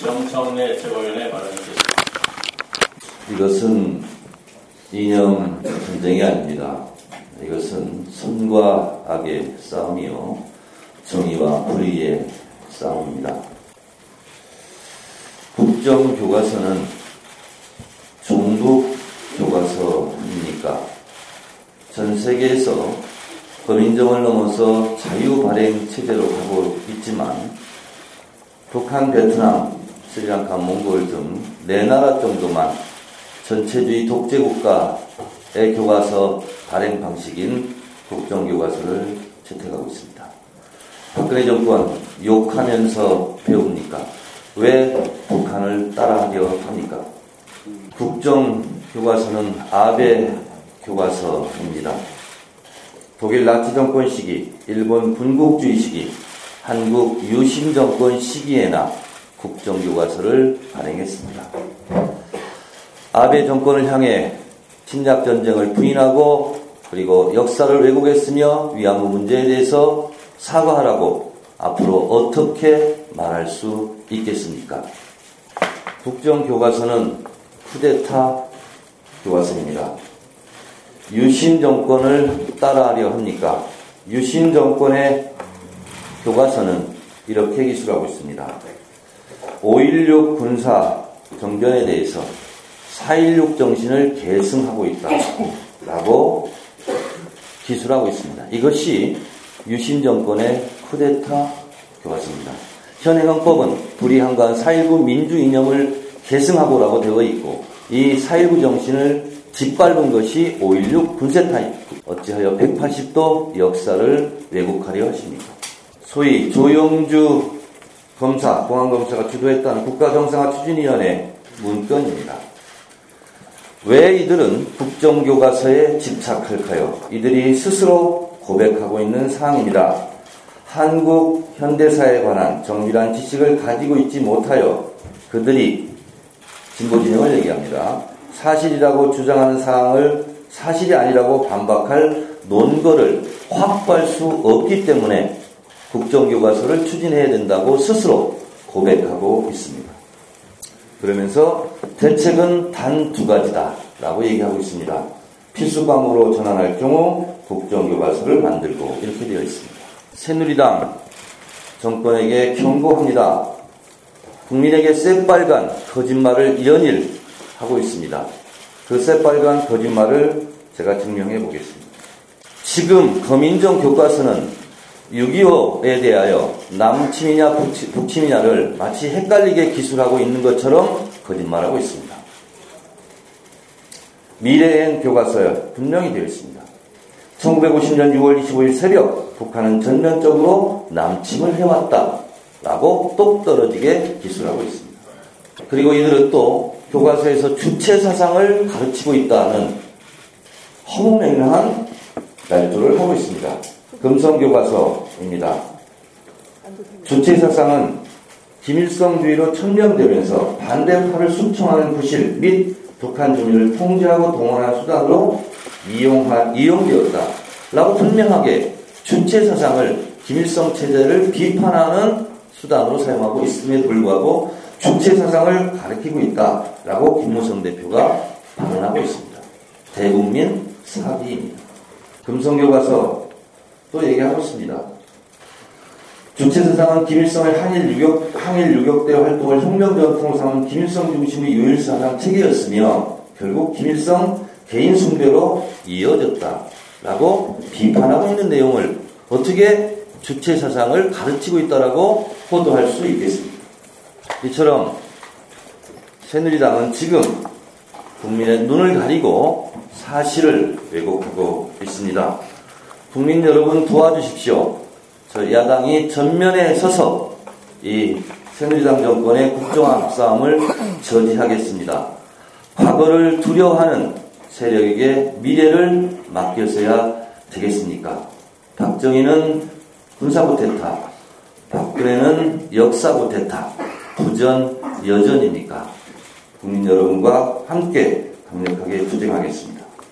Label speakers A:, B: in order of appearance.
A: 정청래 최고위원의 발언이 있습니다.
B: 이것은 이념 전쟁이 아닙니다. 이것은 선과 악의 싸움이요. 정의와 불의의 싸움입니다. 국정 교과서는 종북 교과서입니까? 전 세계에서 범인정을 넘어서 자유 발행 체제로 가고 있지만 북한, 베트남, 스리랑카, 몽골 등 네 나라 정도만 전체주의 독재국가의 교과서 발행 방식인 국정교과서를 채택하고 있습니다. 박근혜 정권 욕하면서 배웁니까? 왜 북한을 따라하려 합니까? 국정교과서는 아베 교과서입니다. 독일 나치 정권 시기, 일본 군국주의 시기, 한국 유신 정권 시기에나 국정교과서를 발행했습니다. 아베 정권을 향해侵략 전쟁을 부인하고 그리고 역사를 왜곡했으며 위안부 문제에 대해서 사과하라고 앞으로 어떻게 말할 수 있겠습니까? 국정교과서는 쿠데타 교과서입니다. 유신 정권을 따라하려 합니까? 유신 정권의 교과서는 이렇게 기술하고 있습니다. 5.16 군사 정변에 대해서 4.16 정신을 계승하고 있다라고 기술하고 있습니다. 이것이 유신 정권의 쿠데타 교과서입니다. 현행 헌법은 불의한간 4.19 민주 이념을 계승하고라고 되어 있고 이 4.19 정신을 짓밟은 것이 5.16 군세타입. 어찌하여 180도 역사를 왜곡하려 하십니까? 소위 조영주 검사, 공안검사가 주도했다는 국가정상화 추진위원회 문건입니다. 왜 이들은 국정교과서에 집착할까요? 이들이 스스로 고백하고 있는 사항입니다. 한국 현대사에 관한 정밀한 지식을 가지고 있지 못하여 그들이 진보 진영을 얘기합니다. 사실이라고 주장하는 사항을 사실이 아니라고 반박할 논거를 확보할 수 없기 때문에 국정교과서를 추진해야 된다고 스스로 고백하고 있습니다. 그러면서 대책은 단 두 가지다 라고 얘기하고 있습니다. 필수 과목으로 전환할 경우 국정교과서를 만들고 이렇게 되어 있습니다. 새누리당 정권에게 경고합니다. 국민에게 새빨간 거짓말을 연일 하고 있습니다. 그 새빨간 거짓말을 제가 증명해 보겠습니다. 지금 검인정 교과서는 6.25에 대하여 남침이냐 북침이냐를 마치 헷갈리게 기술하고 있는 것처럼 거짓말하고 있습니다. 미래엔 교과서에 분명히 되어 있습니다. 1950년 6월 25일 새벽 북한은 전면적으로 남침을 해왔다. 라고 똑 떨어지게 기술하고 있습니다. 그리고 이들은 또 교과서에서 주체 사상을 가르치고 있다는 허무맹랑한 날조를 하고 있습니다. 금성교과서입니다. 주체 사상은 김일성주의로 천명되면서 반대파를 숙청하는 부실 및 북한 주민을 통제하고 동원하는 수단으로 이용한, 이용되었다. 라고 분명하게 주체 사상을 김일성 체제를 비판하는 수단으로 사용하고 있음에 불구하고 주체 사상을 가리키고 있다 라고 김무성 대표가 발언하고 있습니다. 대국민 사기입니다. 금성교과서 또 얘기하고 있습니다. 주체 사상은 김일성의 한일 유격, 항일 유격대 활동을 혁명 전통으로 삼은 김일성 중심의 유일 사상 체계였으며 결국 김일성 개인 숭배로 이어졌다라고 비판하고 있는 내용을 어떻게 주체 사상을 가르치고 있다라고 호도할 수 있겠습니다. 이처럼 새누리당은 지금 국민의 눈을 가리고 사실을 왜곡하고 있습니다. 국민 여러분 도와주십시오. 저 야당이 전면에 서서 이 새누리당 정권의 국정화 싸움을 저지하겠습니다. 과거를 두려워하는 세력에게 미래를 맡겨서야 되겠습니까? 박정희는 군사부 대타, 박근혜는 역사부 대타, 부전 여전입니까? 국민 여러분과 함께 강력하게 투쟁하겠습니다.